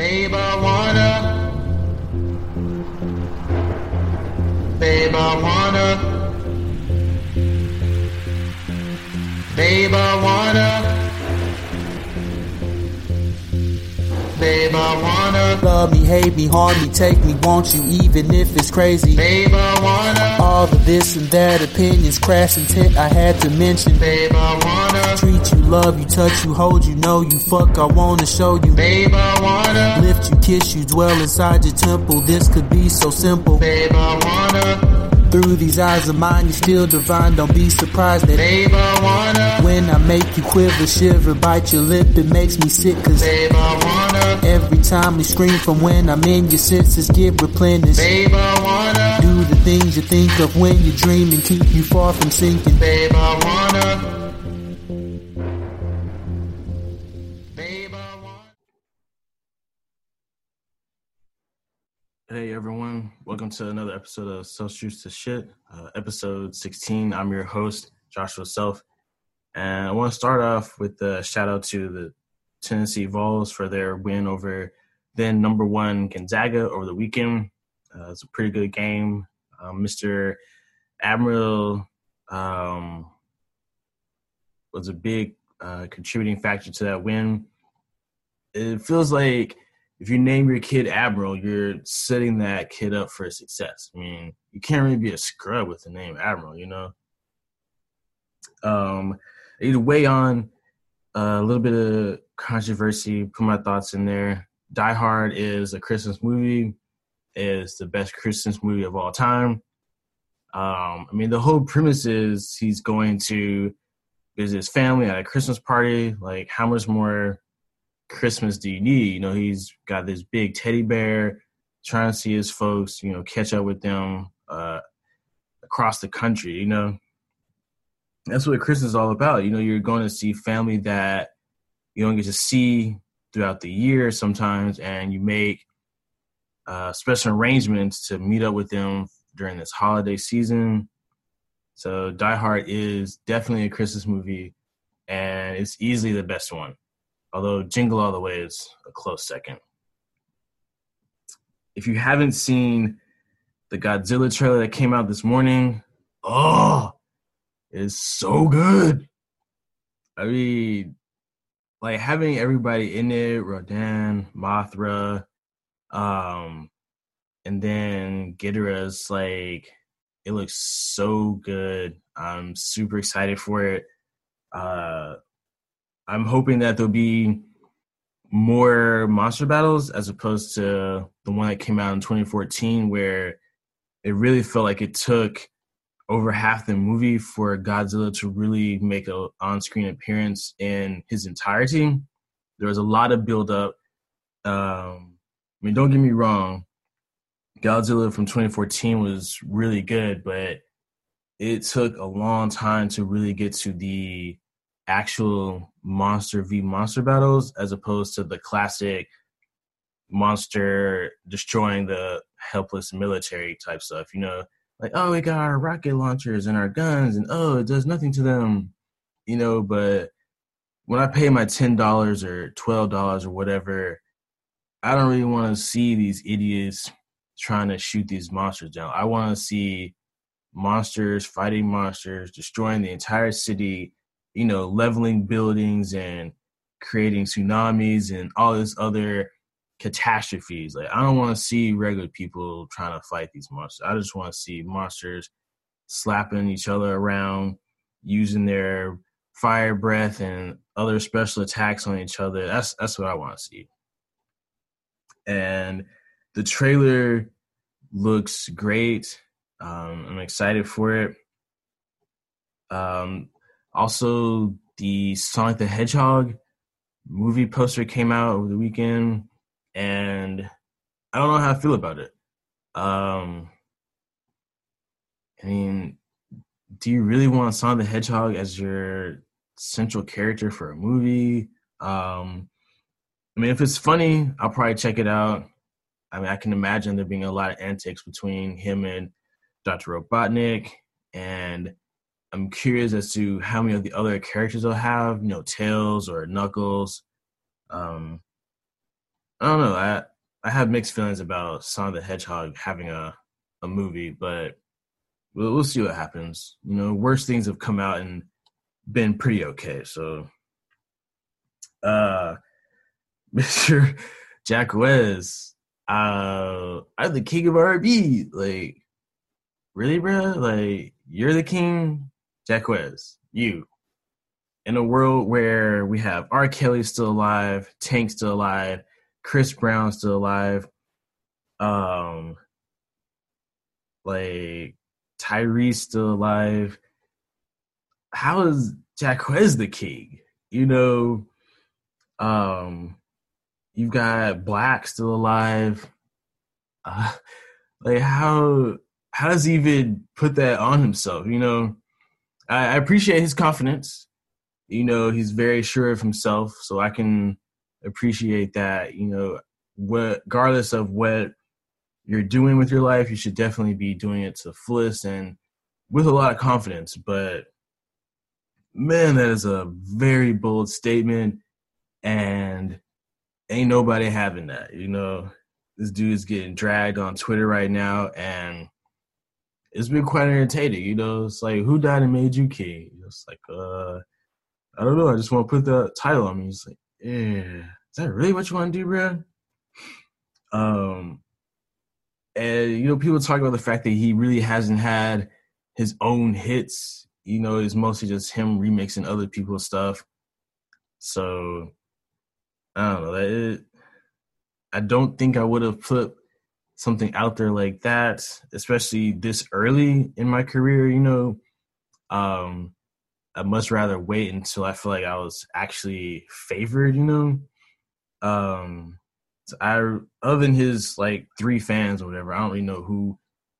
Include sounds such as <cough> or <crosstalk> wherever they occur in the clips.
Babe, I wanna. Babe, I wanna. Babe, I wanna. Babe, I wanna. Love me, hate me, harm me, take me, want you, even if it's crazy. Babe, I wanna. All the this and that opinions, crash intent I had to mention. Babe, I wanna. Treat you, love you, touch you, hold you, know you, fuck, I wanna show you. Babe, I wanna. Lift you, kiss you, dwell inside your temple. This could be so simple. Babe, I wanna. Through these eyes of mine, you're still divine. Don't be surprised that Babe, I wanna. when I make you quiver, shiver, bite your lip, it makes me sick. Cause Babe, I wanna. every time we scream from when I'm in, your senses get replenished. Babe, I wanna. Things you think of when you dream and keep you far from sinking. Babe, I wanna. Babe, I wanna. Hey everyone, welcome to another episode of Self Shoots to Shit, uh, episode 16. I'm your host, Joshua Self, and I want to start off with a shout out to the Tennessee Vols for their win over then number one Gonzaga over the weekend. Uh, it's a pretty good game. Um, Mr. Admiral um, was a big uh, contributing factor to that win. It feels like if you name your kid Admiral, you're setting that kid up for success. I mean, you can't really be a scrub with the name Admiral, you know. Um, either way, on a little bit of controversy. Put my thoughts in there. Die Hard is a Christmas movie. Is the best Christmas movie of all time. Um, I mean, the whole premise is he's going to visit his family at a Christmas party. Like, how much more Christmas do you need? You know, he's got this big teddy bear, trying to see his folks, you know, catch up with them uh, across the country, you know. That's what Christmas is all about. You know, you're going to see family that you don't get to see throughout the year sometimes, and you make uh, special arrangements to meet up with them during this holiday season. So, Die Hard is definitely a Christmas movie, and it's easily the best one although Jingle All the Way is a close second. If you haven't seen the Godzilla trailer that came out this morning, oh, it's so good. I mean, like having everybody in it, Rodan, Mothra, um, and then Ghidorah's like it looks so good. I'm super excited for it. Uh I'm hoping that there'll be more monster battles as opposed to the one that came out in 2014, where it really felt like it took over half the movie for Godzilla to really make an on-screen appearance in his entirety. There was a lot of build-up. Um, I mean, don't get me wrong, Godzilla from 2014 was really good, but it took a long time to really get to the actual monster v monster battles as opposed to the classic monster destroying the helpless military type stuff you know? Like oh we got our rocket launchers and our guns and oh it does nothing to them you know? But when i pay my $10 or $12 or whatever i don't really want to see these idiots trying to shoot these monsters down i want to see monsters fighting monsters destroying the entire city you know, leveling buildings and creating tsunamis and all this other catastrophes. Like I don't want to see regular people trying to fight these monsters. I just want to see monsters slapping each other around, using their fire breath and other special attacks on each other. That's that's what I want to see. And the trailer looks great. Um, I'm excited for it. Um, also, the Sonic the Hedgehog movie poster came out over the weekend, and I don't know how I feel about it. Um, I mean, do you really want Sonic the Hedgehog as your central character for a movie? Um, I mean, if it's funny, I'll probably check it out. I mean, I can imagine there being a lot of antics between him and Dr. Robotnik, and I'm curious as to how many of the other characters they'll have, you know, Tails or Knuckles. Um, I don't know. I I have mixed feelings about Sonic the Hedgehog having a a movie, but we'll, we'll see what happens. You know, worse things have come out and been pretty okay. So, uh, <laughs> Mr. Jacquees, uh, I'm the king of R&B. Like, really, bro? Like, you're the king, Jacquees. You. In a world where we have R. Kelly still alive, Tank still alive, Chris Brown still alive, um, like Tyrese still alive. How is Jacquees the king? You know, um, you've got Black still alive. Uh, like how how does he even put that on himself? You know, I, I appreciate his confidence. You know, he's very sure of himself, so I can appreciate that. You know, what regardless of what you're doing with your life, you should definitely be doing it to the fullest and with a lot of confidence. But man, that is a very bold statement, and ain't nobody having that. You know, this dude is getting dragged on Twitter right now, and it's been quite entertaining. You know, it's like who died and made you king? It's like, uh, I don't know. I just want to put the title on me. It's like, yeah, is that really what you want to do, bro? Um, and you know, people talk about the fact that he really hasn't had his own hits. You know, it's mostly just him remixing other people's stuff. So I don't know. It, I don't think I would have put something out there like that, especially this early in my career. You know, um, I'd much rather wait until I feel like I was actually favored. You know, um, I other than his like three fans or whatever, I don't really know who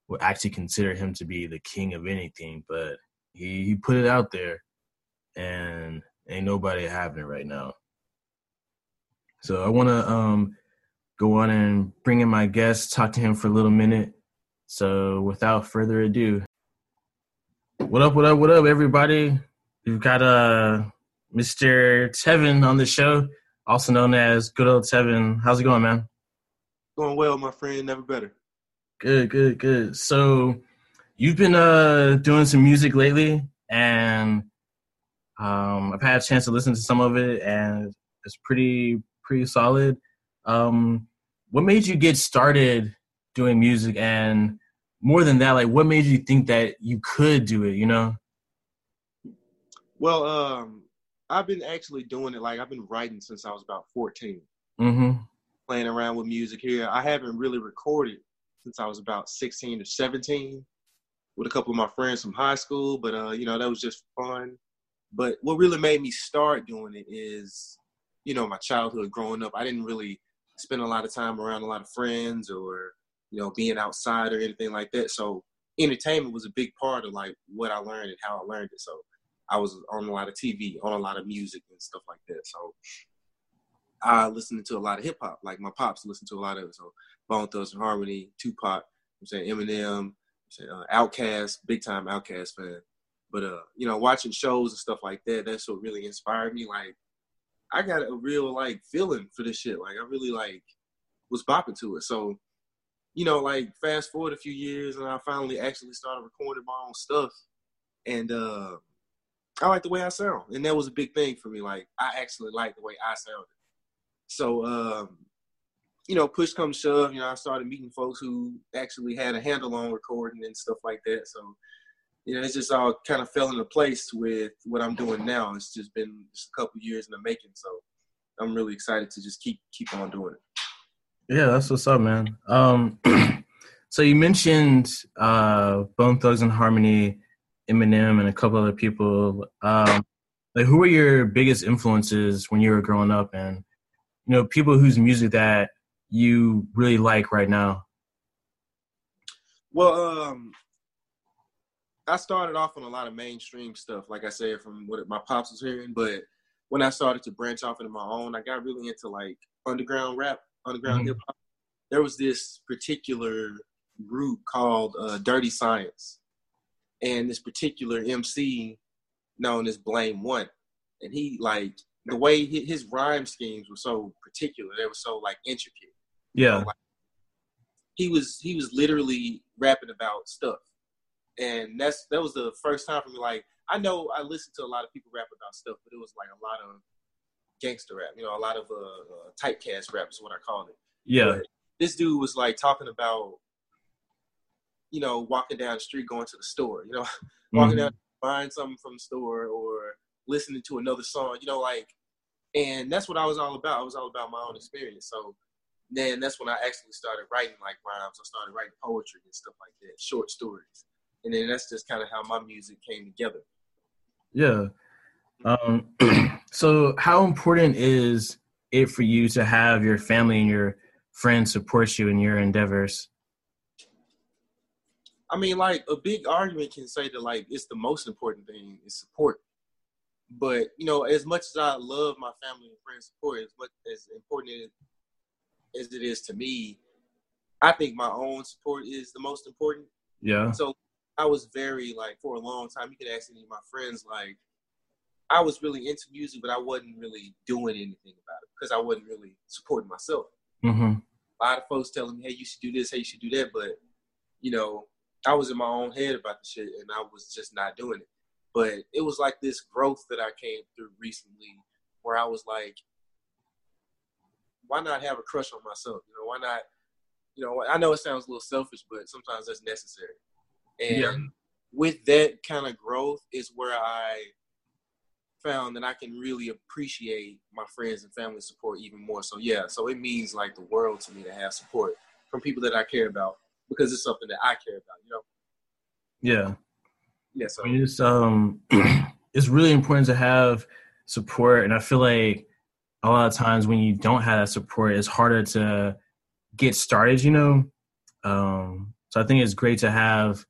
would actually consider him to be the king of anything. But he he put it out there, and ain't nobody having it right now. So I want to um go on and bring in my guest, talk to him for a little minute. So without further ado, what up? What up? What up, everybody? We've got uh Mr. Tevin on the show also known as Good Old Tevin. How's it going, man? Going well, my friend. Never better. Good, good, good. So you've been uh doing some music lately, and um, I've had a chance to listen to some of it, and it's pretty pretty solid. Um, what made you get started doing music, and more than that, like what made you think that you could do it? You know. Well, um, I've been actually doing it like I've been writing since I was about 14. Mm-hmm. Playing around with music here. I haven't really recorded since I was about 16 or 17 with a couple of my friends from high school, but uh, you know, that was just fun. But what really made me start doing it is, you know, my childhood growing up. I didn't really spend a lot of time around a lot of friends or, you know, being outside or anything like that. So entertainment was a big part of like what I learned and how I learned it. So I was on a lot of TV, on a lot of music and stuff like that. So I listened to a lot of hip hop. Like my pops listened to a lot of it. So Bone Thugs and Harmony, Tupac, I'm saying Eminem, I'm saying uh, big time Outkast fan. But uh, you know, watching shows and stuff like that, that's what really inspired me. Like, I got a real like feeling for this shit. Like, I really like was bopping to it. So, you know, like fast forward a few years, and I finally actually started recording my own stuff. And uh, I like the way I sound, and that was a big thing for me. Like I actually like the way I sounded. So, um, you know, push comes shove. You know, I started meeting folks who actually had a handle on recording and stuff like that. So, you know, it's just all kind of fell into place with what I'm doing now. It's just been just a couple years in the making. So, I'm really excited to just keep keep on doing it. Yeah, that's what's up, man. Um, <clears throat> so you mentioned uh, Bone Thugs and Harmony, Eminem and a couple other people. Um, like, who were your biggest influences when you were growing up, and you know, people whose music that you really like right now? Well, um, I started off on a lot of mainstream stuff, like I said, from what my pops was hearing. But when I started to branch off into my own, I got really into like underground rap, underground mm-hmm. hip hop. There was this particular group called uh, Dirty Science, and this particular MC known as Blame One, and he like the way hi- his rhyme schemes were so particular. They were so like intricate. Yeah. Like, he was he was literally rapping about stuff, and that's that was the first time for me. Like I know I listened to a lot of people rap about stuff, but it was like a lot of gangster rap. You know, a lot of uh, uh typecast rap is what I called it. Yeah. But this dude was like talking about, you know, walking down the street, going to the store. You know, <laughs> walking Mhm. down, buying something from the store, or listening to another song. You know, like, and that's what I was all about. I was all about my own experience. So then that's when I actually started writing like rhymes. I started writing poetry and stuff like that, short stories. And then that's just kind of how my music came together. Yeah. Um, <clears throat> so, how important is it for you to have your family and your friends support you in your endeavors? I mean, like a big argument can say that like it's the most important thing is support. But you know, as much as I love my family and friends support, as much as important as it is to me, I think my own support is the most important. Yeah. So I was very like for a long time. You could ask any of my friends like I was really into music, but I wasn't really doing anything about it because I wasn't really supporting myself. Mm-hmm. A lot of folks telling me, "Hey, you should do this. Hey, you should do that," but you know, I was in my own head about the shit, and I was just not doing it. But it was like this growth that I came through recently, where I was like, "Why not have a crush on myself? You know, why not?" You know, I know it sounds a little selfish, but sometimes that's necessary. And Yeah. with that kind of growth is where I found that I can really appreciate my friends and family support even more. So yeah, so it means like the world to me to have support from people that I care about because it's something that I care about, you know. Yeah. Yeah, so I mean, it's um, <clears throat> it's really important to have support, and I feel like a lot of times when you don't have that support, it's harder to get started. You know, um, so I think it's great to have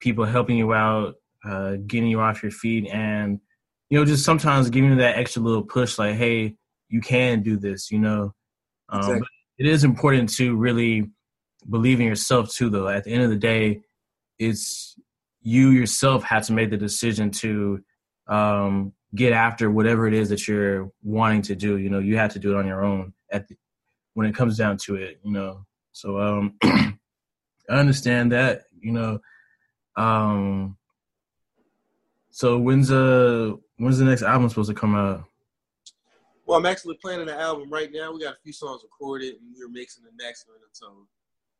people helping you out, uh, getting you off your feet, and you know, just sometimes giving you that extra little push, like, "Hey, you can do this." You know, um, Exactly. but it is important to really believe in yourself too. Though at the end of the day, it's you yourself have to make the decision to um, get after whatever it is that you're wanting to do. You know, you have to do it on your own at the, when it comes down to it. You know, so um, <clears throat> I understand that. You know, um, so when's uh when's the next album supposed to come out? well I'm actually planning an album right now. We got a few songs recorded and we're mixing the next one. So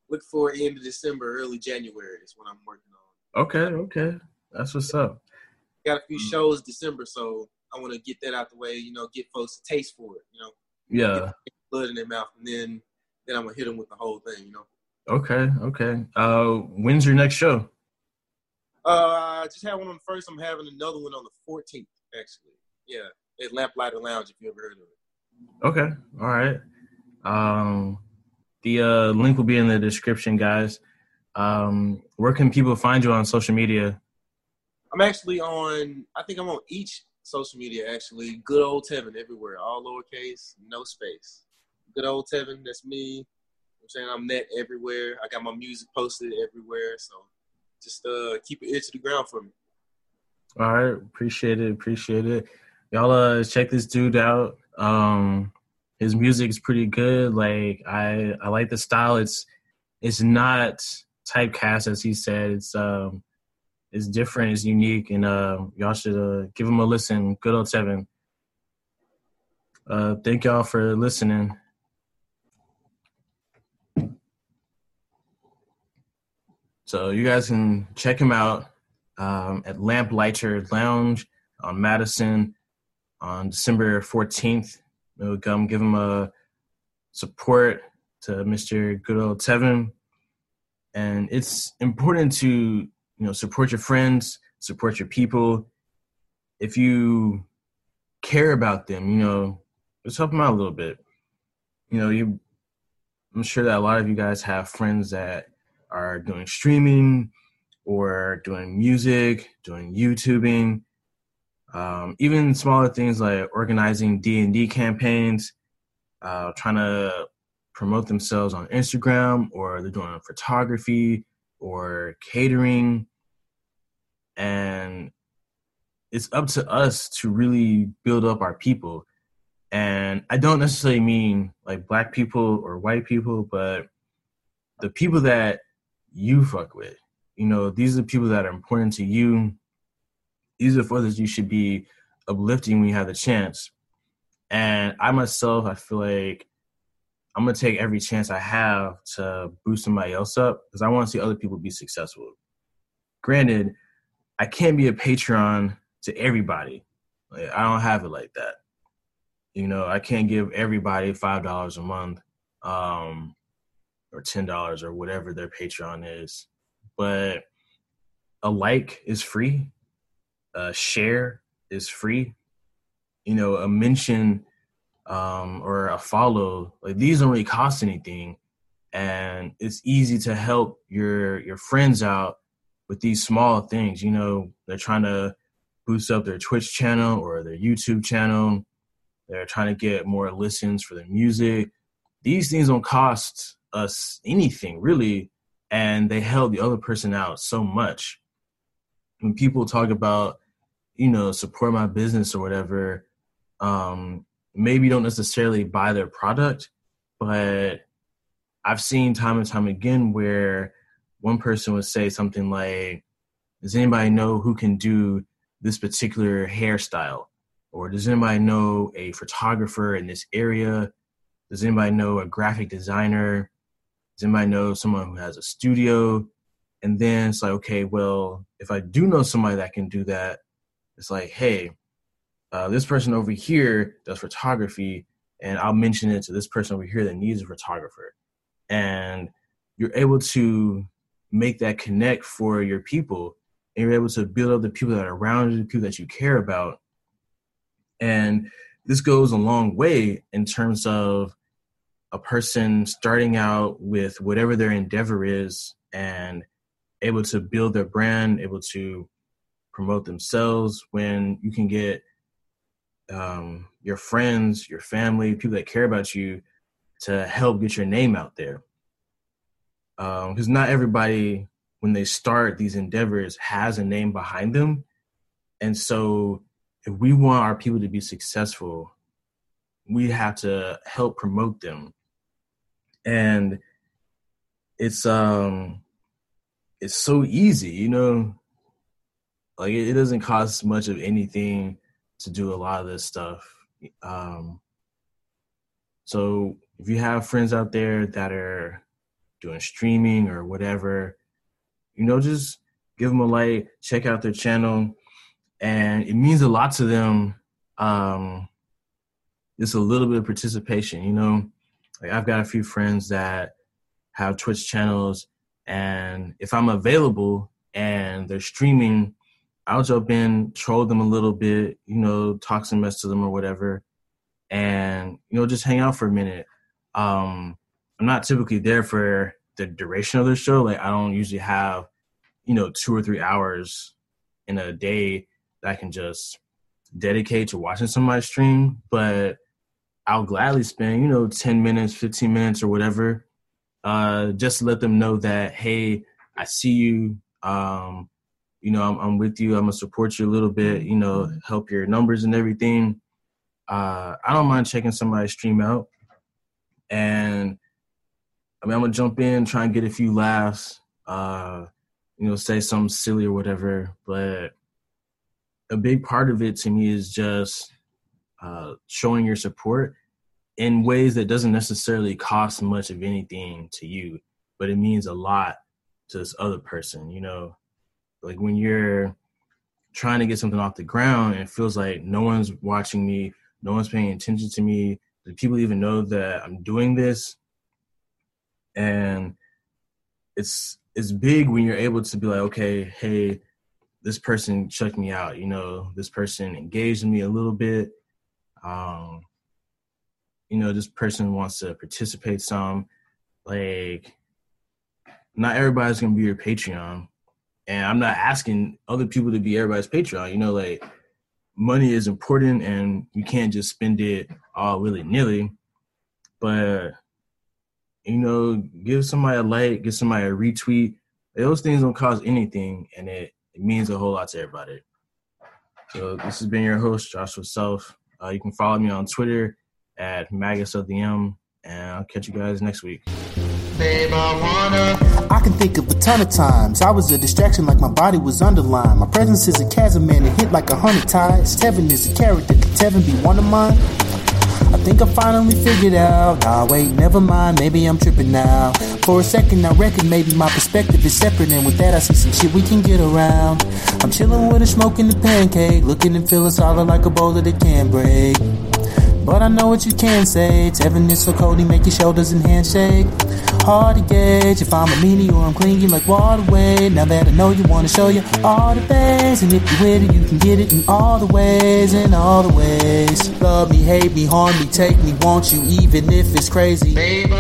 look for end of December, early January is what I'm working on. Okay, okay, that's what's up. Got a few shows December, so I want to get that out the way, you know, get folks a taste for it, you know, Yeah. blood in their mouth, and then then I'm gonna hit them with the whole thing, you know. Okay. Okay. Uh, when's your next show? Uh, I just had one on the first. I'm having another one on the 14th, actually. Yeah, at Lamplighter Lounge, if you ever heard of it. Okay. All right. Um, the uh, link will be in the description, guys. Um, where can people find you on social media? I'm actually on. I think I'm on each social media. Actually, good old Tevin everywhere, all lowercase, no space. Good old Tevin, that's me. I'm saying I'm net everywhere. I got my music posted everywhere, so just uh keep your ear to the ground for me. All right. Appreciate it. Appreciate it. Y'all uh check this dude out. Um his music is pretty good. Like I I like the style. It's it's not typecast as he said. It's um it's different, it's unique, and uh y'all should uh give him a listen. Good old Tevin. Uh thank y'all for listening. So you guys can check him out um, at Lamplighter Lounge on Madison on December 14th. We'll come give him a support to Mr. Good Old Tevin. And it's important to, you know, support your friends, support your people. If you care about them, you know, just help them out a little bit. You know, you I'm sure that a lot of you guys have friends that are doing streaming or doing music, doing YouTubing, um, even smaller things like organizing D and D campaigns, uh, trying to promote themselves on Instagram, or they're doing photography or catering, and it's up to us to really build up our people. And I don't necessarily mean like black people or white people, but the people that you fuck with. You know, these are the people that are important to you. These are the others you should be uplifting when you have the chance. And I myself, I feel like I'm gonna take every chance I have to boost somebody else up because I want to see other people be successful. Granted, I can't be a patron to everybody. Like, I don't have it like that. You know, I can't give everybody five dollars a month, um, or ten dollars or whatever their Patreon is. But a like is free, a share is free. You know, a mention um, or a follow, like these don't really cost anything, and it's easy to help your your friends out with these small things. You know, they're trying to boost up their Twitch channel or their YouTube channel. They're trying to get more listens for their music. These things don't cost us anything really, and they help the other person out so much. When people talk about, you know, support my business or whatever, um, maybe don't necessarily buy their product, but I've seen time and time again where one person would say something like, Does anybody know who can do this particular hairstyle? Or does anybody know a photographer in this area? Does anybody know a graphic designer? Does anybody know someone who has a studio? And then it's like, okay, well, if I do know somebody that can do that, it's like, hey, uh, this person over here does photography, and I'll mention it to this person over here that needs a photographer. And you're able to make that connect for your people, and you're able to build up the people that are around you, the people that you care about. And this goes a long way in terms of a person starting out with whatever their endeavor is and able to build their brand, able to promote themselves when you can get um, your friends, your family, people that care about you to help get your name out there. Because um, not everybody, when they start these endeavors, has a name behind them. And so, if we want our people to be successful, we have to help promote them. And it's um it's so easy, you know. Like it, it doesn't cost much of anything to do a lot of this stuff. Um, so if you have friends out there that are doing streaming or whatever, you know, just give them a like, check out their channel, and it means a lot to them. Um, just a little bit of participation, you know. Like I've got a few friends that have Twitch channels, and if I'm available and they're streaming I'll jump in, troll them a little bit, you know, talk some mess to them or whatever, and you know, just hang out for a minute. Um, I'm not typically there for the duration of the show. Like I don't usually have, you know, two or three hours in a day that I can just dedicate to watching somebody stream, but I'll gladly spend, you know, 10 minutes, 15 minutes or whatever, uh, just to let them know that, hey, I see you. Um, you know, I'm, I'm with you. I'm gonna support you a little bit. You know, help your numbers and everything. Uh, I don't mind checking somebody's stream out, and I mean, I'm gonna jump in, try and get a few laughs. Uh, you know, say something silly or whatever. But a big part of it to me is just uh, showing your support in ways that doesn't necessarily cost much of anything to you, but it means a lot to this other person. You know, like when you're trying to get something off the ground and it feels like no one's watching me, no one's paying attention to me. Do people even know that I'm doing this? And it's it's big when you're able to be like, okay, hey, this person checked me out. You know, this person engaged me a little bit. Um, you know, this person wants to participate some. Like, not everybody's gonna be your Patreon, and I'm not asking other people to be everybody's Patreon. You know, like money is important, and you can't just spend it all willy nilly. But you know, give somebody a like, give somebody a retweet. Those things don't cost anything, and it, it means a whole lot to everybody. So this has been your host, Joshua Self. Uh, you can follow me on Twitter at Magus of the M, and I'll catch you guys next week. Babe, I wanna. I can think of a ton of times. I was a distraction like my body was underlined. My presence is a chasm man it hit like a hundred tides. Tevin is a character. Could Tevin be one of mine? I think I finally figured out. Nah, wait, never mind. Maybe I'm tripping now. For a second, I reckon maybe my perspective is separate. And with that, I see some shit we can get around. I'm chilling with a smoke and a pancake. Looking and feeling solid like a boulder that it can break. But I know what you can say. Tevin is so cold, he make your shoulders and hands shake. Hard to gauge if I'm a meanie or I'm clingy like waterway. Now that I know you wanna show you all the ways, and if you're with it, you can get it in all the ways, in all the ways. Love me, hate me, harm me, take me, want you, even if it's crazy. Babe.